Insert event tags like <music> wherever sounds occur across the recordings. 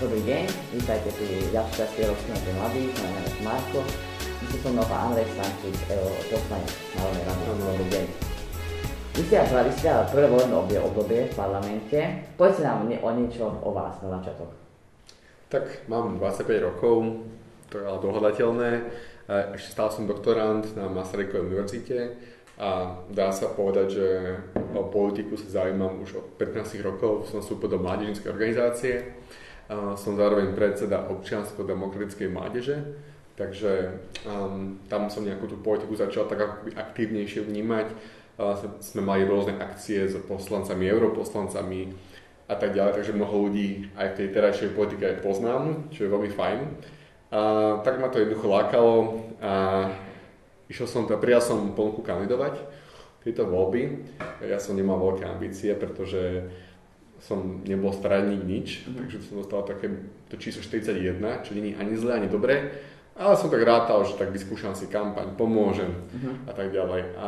Dobrý deň, vítajte pri ďalšej časti Rozkynutej mladých, môj meno je Marko. My ste so mnou pán Andrej Stančík, e, poslanec Národnej rady. Dobrý deň. Vy ste, vy ste prvé voľné obdobie, obdobie v parlamente. Povedzte nám o niečo o vás na začiatok. Tak mám 25 rokov, to je ale dohľadateľné. Ešte stále som doktorant na Masarykovej univerzite a dá sa povedať, že o politiku sa zaujímam už od 15 rokov. Som vstúpil do mládežnickej organizácie. Som zároveň predseda občiansko-demokratickej mládeže, takže um, tam som nejakú tú politiku začal tak aktívnejšie vnímať. Uh, sme mali rôzne akcie s poslancami, europoslancami a tak ďalej, takže mnoho ľudí aj v tej terajšej politike aj poznám, čo je veľmi fajn. A tak ma to jednoducho lákalo a išiel som, teda prijal som ponuku kandidovať tieto voľby. Ja som nemal veľké ambície, pretože som nebol stradník nič, mm-hmm. takže som dostal také to číslo 41, čo je ani zlé, ani dobré, ale som tak rátal, že tak vyskúšam si kampaň, pomôžem mm-hmm. a tak ďalej. A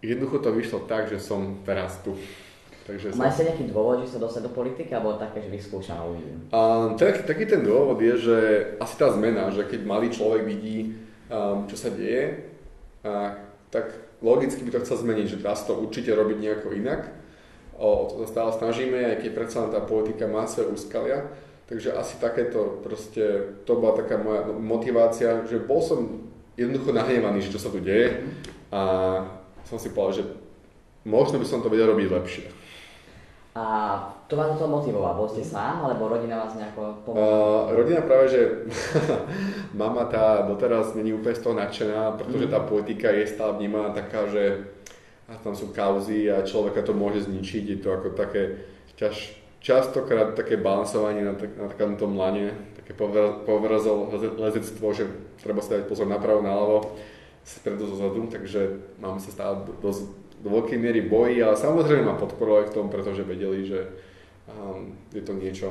jednoducho to vyšlo tak, že som teraz tu. Takže Máš sa nejaký dôvod, že sa dostať do politiky, alebo také, že vyskúšam a uvidím? Tak, taký ten dôvod je, že asi tá zmena, že keď malý človek vidí, um, čo sa deje, uh, tak logicky by to chcel zmeniť, že dá to určite robiť nejako inak o to stále snažíme, aj keď predsa tá politika má svoje úskalia. Takže asi takéto proste, to bola taká moja motivácia, že bol som jednoducho nahnevaný, že čo sa tu deje a som si povedal, že možno by som to vedel robiť lepšie. A to vás to motivovalo? Bol ste sám, alebo rodina vás nejako pomohla? Uh, rodina práve, že <laughs> mama tá doteraz není úplne z toho nadšená, pretože mm. tá politika je stále vnímaná taká, že a tam sú kauzy a človeka to môže zničiť. Je to ako také ťaž, častokrát také balansovanie na, na takom tom lane, také povrazol lezectvo, že treba si dať pozor napravo, naľavo, spredu, zozadu, takže máme sa stále do, do, veľkej miery bojí, ale samozrejme ma podporovali v tom, pretože vedeli, že um, je to niečo,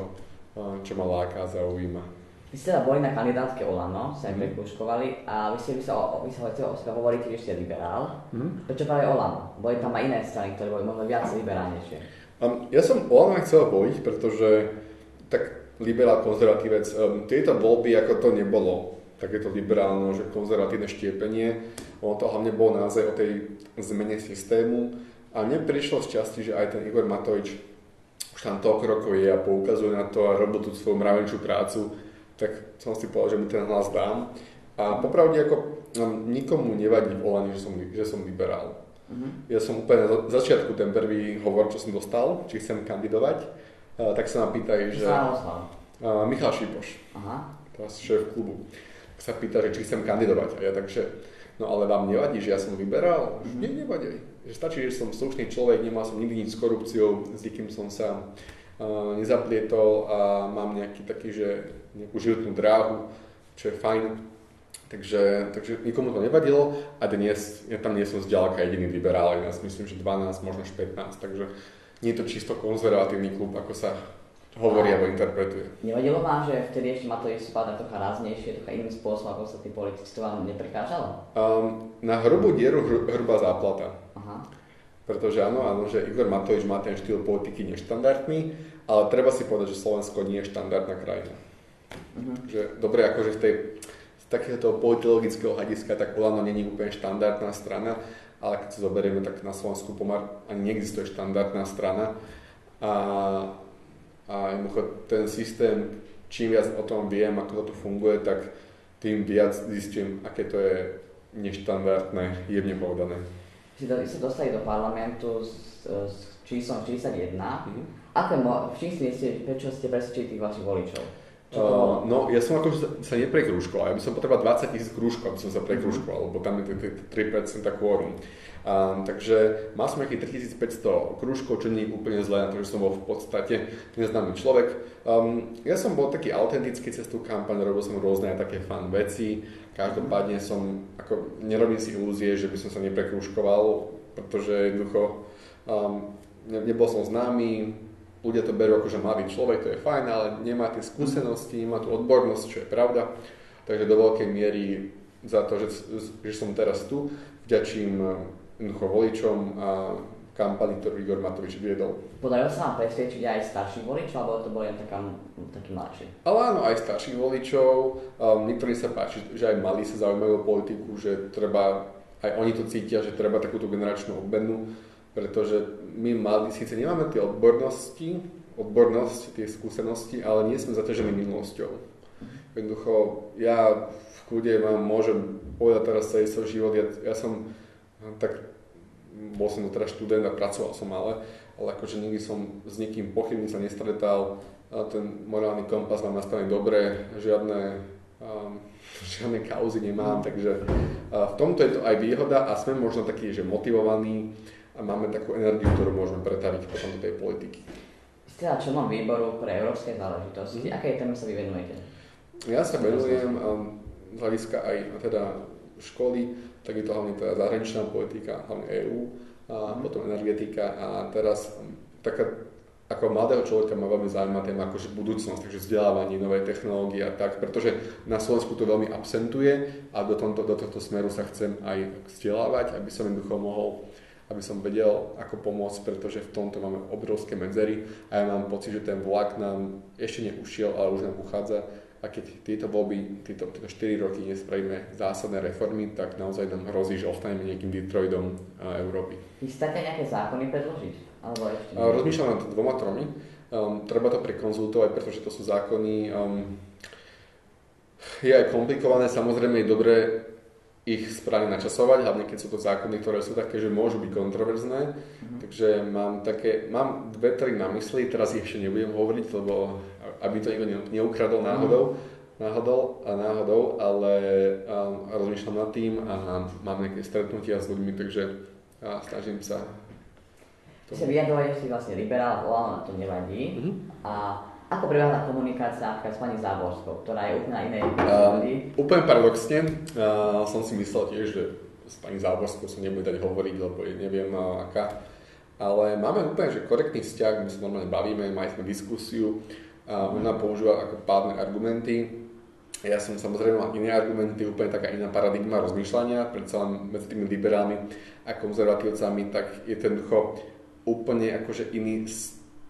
um, čo ma láka a zaujíma. Vy ste teda boli na kandidátke Olano, sa aj prekúškovali a vy ste, vy sa, vy sa, o sebe hovoríte, že ste liberál. Mm. Prečo práve Olano? Boli tam aj iné strany, ktoré boli možno viac liberálnejšie. Um, ja som Olano chcel voliť, pretože tak liberál, konzervatívec, um, tieto voľby ako to nebolo takéto liberálne, že konzervatívne štiepenie. Ono to hlavne bolo naozaj o tej zmene systému. A mne prišlo z časti, že aj ten Igor Matovič už tam toľko rokov je a poukazuje na to a robil tú svoju mravenčú prácu tak som si povedal, že mu ten hlas dám. A popravde ako um, nikomu nevadí v že som, že som liberál. Uh-huh. Ja som úplne na začiatku ten prvý hovor, čo som dostal, či chcem kandidovať, uh, tak sa ma pýtajú, že... Uh, Michal Šipoš, uh-huh. teraz šéf klubu. Tak sa pýta, že či chcem kandidovať. A ja takže, no ale vám nevadí, že ja som liberál? Uh-huh. Nie, nevadí. Že stačí, že som slušný človek, nemal som nikdy nič s korupciou, s nikým som sa uh, nezaplietol a mám nejaký taký, že nejakú životnú dráhu, čo je fajn. Takže, takže nikomu to nevadilo a dnes ja tam nie som zďaleka jediný liberál, ja myslím, že 12, možno až 15, takže nie je to čisto konzervatívny klub, ako sa hovorí alebo interpretuje. Nevadilo vám, že vtedy ešte ma to spadá trocha ráznejšie, trocha iným spôsobom ako sa tí politici, to vám neprekážalo? Um, na hrubú dieru hr, hrubá záplata. Aha. Pretože áno, áno, že Igor Matovič má ten štýl politiky neštandardný, ale treba si povedať, že Slovensko nie je štandardná krajina. Uh-huh. Že dobre, akože v tej, z takéhoto politologického hľadiska tak Olano není úplne štandardná strana, ale keď sa zoberieme, tak na Slovensku pomar ani neexistuje štandardná strana. A, a ten systém, čím viac o tom viem, ako to tu funguje, tak tým viac zistím, aké to je neštandardné, jemne povedané. Si do, sa dostali do parlamentu s, s číslom 41. Mm-hmm. Aké, v čím ste, prečo ste presvedčili tých vašich voličov? Uh, no, ja som akože sa neprekrúškoval, ja by som potreboval 20 tisíc krúžkov, aby som sa prekrúškoval, lebo tam je 3% quórum. Um, takže mal som nejakých 3500 krúžkov, čo nie je úplne zlé že som bol v podstate neznámy človek. Um, ja som bol taký autentický cez tú kampaň, robil som rôzne aj také fan veci. Každopádne som, ako nerobím si ilúzie, že by som sa neprekrúškoval, pretože jednoducho um, nebol som známy, ľudia to berú ako, že mladý človek, to je fajn, ale nemá tie skúsenosti, nemá tú odbornosť, čo je pravda. Takže do veľkej miery za to, že, že som teraz tu, vďačím eh, jednoducho voličom a kampani, ktorú Igor Matovič viedol. Podarilo sa vám presvedčiť aj starších voličov, alebo to bolo len taká, taký mladší? Ale áno, aj starších voličov. Um, niektorí sa páči, že aj mali sa zaujímajú o politiku, že treba, aj oni to cítia, že treba takúto generačnú obmenu, pretože my mladí síce nemáme tie odbornosti, odbornosť, tie skúsenosti, ale nie sme zaťažení minulosťou. Jednoducho, ja v kľude vám môžem povedať teraz celý svoj život, ja, ja som tak bol som teraz študent a pracoval som ale, ale akože nikdy som s nikým pochybným sa nestretal, a ten morálny kompas mám nastavený dobre, žiadne, um, <laughs> žiadne kauzy nemám, takže uh, v tomto je to aj výhoda a sme možno takí, že motivovaní a máme takú energiu, ktorú môžeme pretaviť potom do tej politiky. Ste na členom výboru pre európske záležitosti. Mm. Aké téme sa vy venujete? Ja sa venujem um, z hľadiska aj teda školy, tak je to hlavne teda zahraničná politika, hlavne EÚ, a potom energetika a teraz um, taká ako mladého človeka ma veľmi zaujíma téma akože budúcnosť, takže vzdelávanie, nové technológie a tak, pretože na Slovensku to veľmi absentuje a do, tomto, do tohto smeru sa chcem aj vzdelávať, aby som jednoducho mohol aby som vedel, ako pomôcť, pretože v tomto máme obrovské medzery a ja mám pocit, že ten vlak nám ešte neušiel, ale už nám uchádza a keď tieto voľby, tieto, tieto 4 roky nespravíme zásadné reformy, tak naozaj nám hrozí, že ostaneme nejakým Detroitom Európy. Chystáte nejaké zákony predložiť? Alebo ešte Rozmýšľam nad dvoma, tromi. Um, treba to prekonzultovať, pretože to sú zákony. Um, je aj komplikované, samozrejme je dobré ich správne načasovať, hlavne keď sú to zákony, ktoré sú také, že môžu byť kontroverzné. Mm-hmm. Takže mám také, mám dve, tri na mysli, teraz ich ešte nebudem hovoriť, lebo aby to nikto neukradol náhodou, náhodou a náhodou, ale um, rozmýšľam nad tým a mám nejaké stretnutia s ľuďmi, takže ja snažím sa. Ty sa vyjadrovať, že si vlastne liberál, volám, to nevadí. Mm-hmm. A ako prebieha komunikácia napríklad s pani Záborskou, ktorá je úplne inej um, Úplne paradoxne, uh, som si myslel tiež, že s pani Záborskou sa nebude dať hovoriť, lebo neviem uh, aká. Ale máme úplne že korektný vzťah, my sa normálne bavíme, mali sme diskusiu a ona používa ako pádne argumenty. Ja som samozrejme mal iné argumenty, úplne taká iná paradigma rozmýšľania, predsa len medzi tými liberálmi a konzervatívcami, tak je to jednoducho úplne akože iný,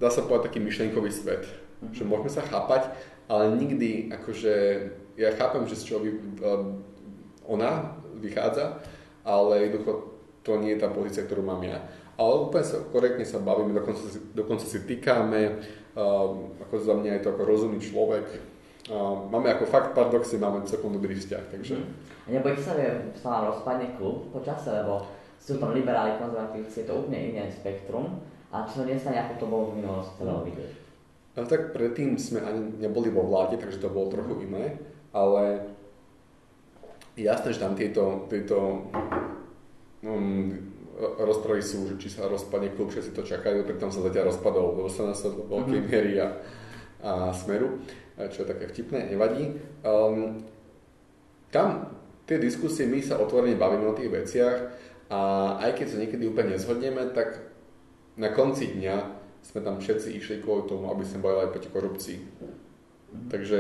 dá sa povedať taký myšlenkový svet. Mm-hmm. Že môžeme sa chápať, ale nikdy akože, ja chápem, že z čoho vy, um, ona vychádza, ale jednoducho to nie je tá pozícia, ktorú mám ja. Ale úplne sa, korektne sa bavíme, dokonca, dokonca si týkame, Um, ako za mňa je to ako rozumný človek. Um, máme ako fakt paradoxne, máme celkom dobrý vzťah, takže... Mm. Nebojíte sa, že sa vám rozpadne klub počase, lebo sú tam liberáli, konzervatívci, je to úplne iné spektrum a čo sa nestane, ako to bolo v minulosti, celého mm. vidieť. No tak predtým sme ani neboli vo vláde, takže to bolo trochu iné, ale jasné, že tam tieto, tieto um, rozpravy sú, že či sa rozpadne klub, všetci to čakajú, tam sa zatiaľ rozpadol do SNS do veľkej mm-hmm. miery a, a Smeru, čo je také vtipné, nevadí. Um, tam tie diskusie, my sa otvorene bavíme o tých veciach a aj keď sa niekedy úplne nezhodneme, tak na konci dňa sme tam všetci išli kvôli tomu, aby sme bojovali proti korupcii. Takže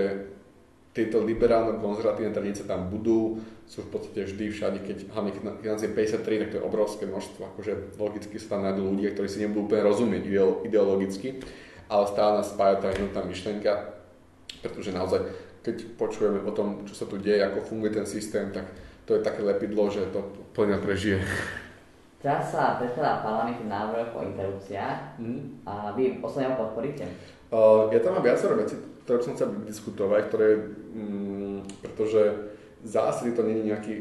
tieto liberálno-konzervatívne tradície tam budú, sú v podstate vždy všade, keď hlavne keď nás je 53, tak to je obrovské množstvo, akože logicky sa tam nájdú ľudia, ktorí si nebudú úplne rozumieť ideologicky, ale stále nás spája tá jednotná myšlienka, pretože naozaj, keď počujeme o tom, čo sa tu deje, ako funguje ten systém, tak to je také lepidlo, že to plne prežije. Teraz sa predkladá parlamentný návrh o interrupciách mm. a vy osobne ho podporíte? Uh, ja tam mám viacero veci, ktoré som chcel diskutovať, ktoré, mm, pretože zásady to nie je nejaký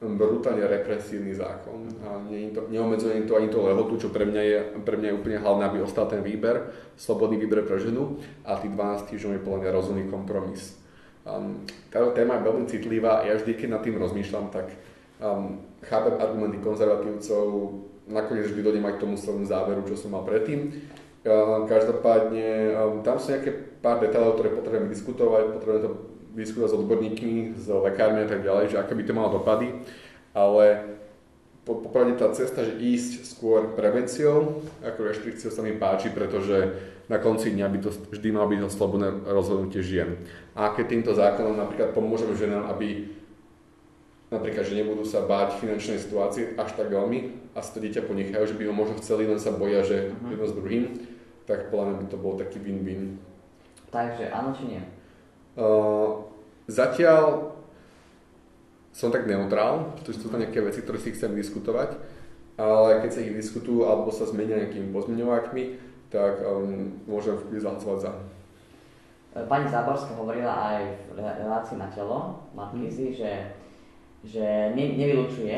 brutálne represívny zákon a to, neomedzuje to ani to lehotu, čo pre mňa, je, pre mňa je úplne hlavné, aby ostal ten výber, slobodný výber pre ženu a tých 12 týždňov je podľa mňa rozumný kompromis. Um, tá téma je veľmi citlivá a ja vždy, keď nad tým rozmýšľam, tak um, chápem argumenty konzervatívcov, nakoniec vždy dojdem aj k tomu svojmu záveru, čo som mal predtým. Um, každopádne um, tam sú nejaké pár detailov, ktoré potrebujeme diskutovať, potrebujeme to diskutovať s odborníkmi, s lekármi a tak ďalej, že aké by to malo dopady, ale po, popravde tá cesta, že ísť skôr prevenciou ako reštrikciou sa mi páči, pretože na konci dňa by to vždy malo byť slobodné rozhodnutie žien. A keď týmto zákonom napríklad pomôžeme ženám, aby napríklad, že nebudú sa báť finančnej situácie až tak veľmi a si to dieťa ponechajú, že by ho možno chceli, len sa boja, že uh-huh. jedno s druhým, tak podľa by to bol taký win-win. Takže áno či nie? Uh, zatiaľ som tak neutrál, pretože sú to nejaké veci, ktoré si chcem diskutovať, ale keď sa ich diskutujú alebo sa zmenia nejakými pozmeňovákmi, tak um, môžem zahlasovať za. Pani Záborská hovorila aj v relácii na telo Markízy, hmm. že že ne, nevylučuje,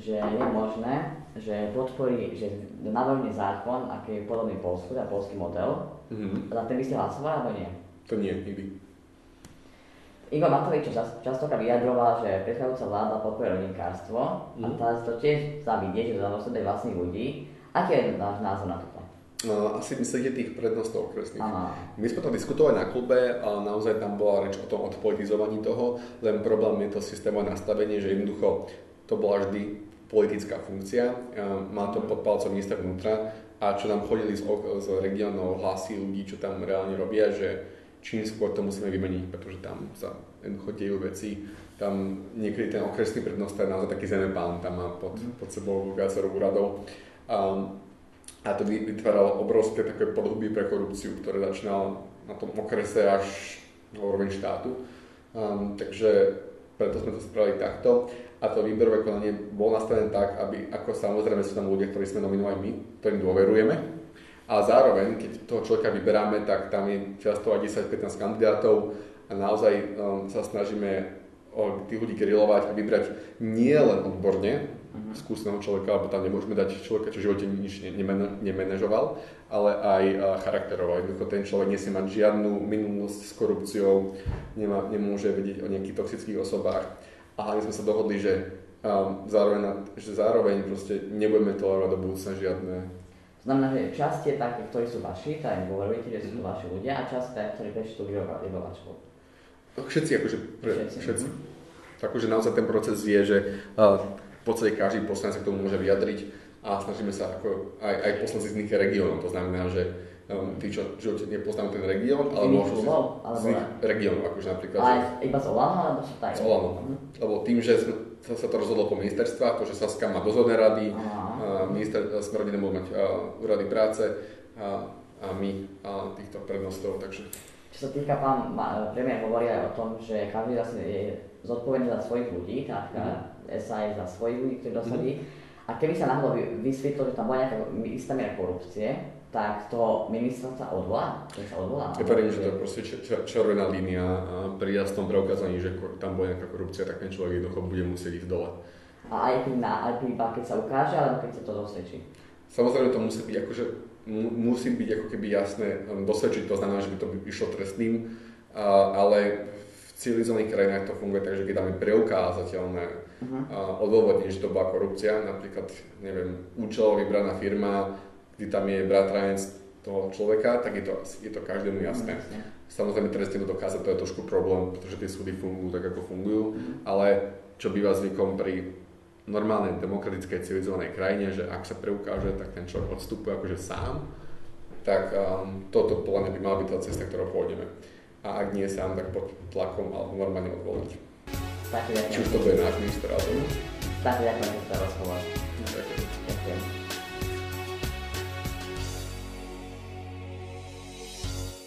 že je možné, že podporí, že navrhne zákon, aký je podobný Polsku, teda polský model, mm-hmm. za ten by ste hlasovali, alebo nie? To nie, nikdy. Igor Matovič čas, častokrát vyjadroval, že predchádzajúca vláda podporuje rodinkárstvo mm-hmm. a mhm. teraz to tiež sa vidie, že to tam vlastných ľudí. Aký je náš názor na toto? Asi myslíte tých prednostov okresných. My sme to diskutovali na klube a naozaj tam bola reč o tom odpolitizovaní toho, len problém je to systémové nastavenie, že jednoducho to bola vždy politická funkcia, má to pod palcom minister vnútra. A čo nám chodili z, z regiónov hlasy ľudí, čo tam reálne robia, že čím skôr to musíme vymeniť, pretože tam sa jednoducho dejú veci, tam niekedy ten okresný prednosta je naozaj taký zemepán, tam má pod, pod sebou viacero úradov. Um, a to vytváralo obrovské také podhuby pre korupciu, ktoré začínalo na tom okrese až na úroveň štátu. Um, takže preto sme to spravili takto. A to výberové konanie bolo nastavené tak, aby ako samozrejme sú tam ľudia, ktorí sme nominovali my, ktorým dôverujeme. A zároveň, keď toho človeka vyberáme, tak tam je často aj 10-15 kandidátov a naozaj um, sa snažíme o tých ľudí grilovať a vybrať nie odborne, uh-huh. skúseného človeka, alebo tam nemôžeme dať človeka, čo v živote nič nemenežoval, ale aj charakterovo. Jednoducho ten človek nesmie mať žiadnu minulosť s korupciou, nemá, nemôže vedieť o nejakých toxických osobách. A hlavne sme sa dohodli, že um, zároveň, že zároveň proste nebudeme tolerovať do budúcna žiadne Znamená, že časť je takých, ktorí sú vaši, tak im hovoríte, že sú to mhm. vaši ľudia, a časť je, ktorí tú libovačku. Všetci, akože, pre, všetci. všetci. Mm-hmm. Takže naozaj ten proces je, že uh, v podstate každý poslanec sa k tomu môže vyjadriť a snažíme sa ako aj, aj poslanci z iných regiónov, to znamená, že um, tí, čo živote nepoznajú ten región, ale môžu z iných regiónov, akože napríklad. Aj iba z Olano, alebo sa tak? Z Olano. Mhm. Lebo tým, že sa, sa to rozhodlo po ministerstvách, to, že Saska má dozorné rady, uh, minister sme rodiny môžu mať uh, úrady práce a, a my a týchto prednostov, takže... Čo sa týka, pán premiér hovorí aj o tom, že každý vlastne je zodpovedný za svojich ľudí, tak mm SAS svojich ľudí, ktorí dosadí. Mm-hmm. A keby sa náhodou vysvetlo, že tam bola nejaká istá miera korupcie, tak to ministerstvo sa odvolá? Sa odvolá ja verím, že to je proste červená línia a pri jasnom preukázaní, že tam bola nejaká korupcia, tak ten človek jednoducho bude musieť ísť dole. A aj keď, na, aj keď sa ukáže, alebo keď sa to dosvedčí? Samozrejme to musí byť akože musí byť ako keby jasné um, dosvedčiť, to znamená, že by to išlo trestným, ale civilizovaných krajinách to funguje tak, že keď tam je preukázateľné uh-huh. odôvodnenie, že to bola korupcia, napríklad, neviem, účelovo vybraná firma, kde tam je bratranec toho človeka, tak je to, je to každému jasné. Uh-huh. Samozrejme, trestne to dokázať, to je trošku problém, pretože tie súdy fungujú tak, ako fungujú, uh-huh. ale čo býva zvykom pri normálnej demokratickej civilizovanej krajine, že ak sa preukáže, tak ten človek odstupuje akože sám, tak um, toto podľa mňa by mala byť tá cesta, ktorou pôjdeme a ak nie sám, tak pod tlakom alebo normálne odvolať. Či už to bude náš minister alebo... Tak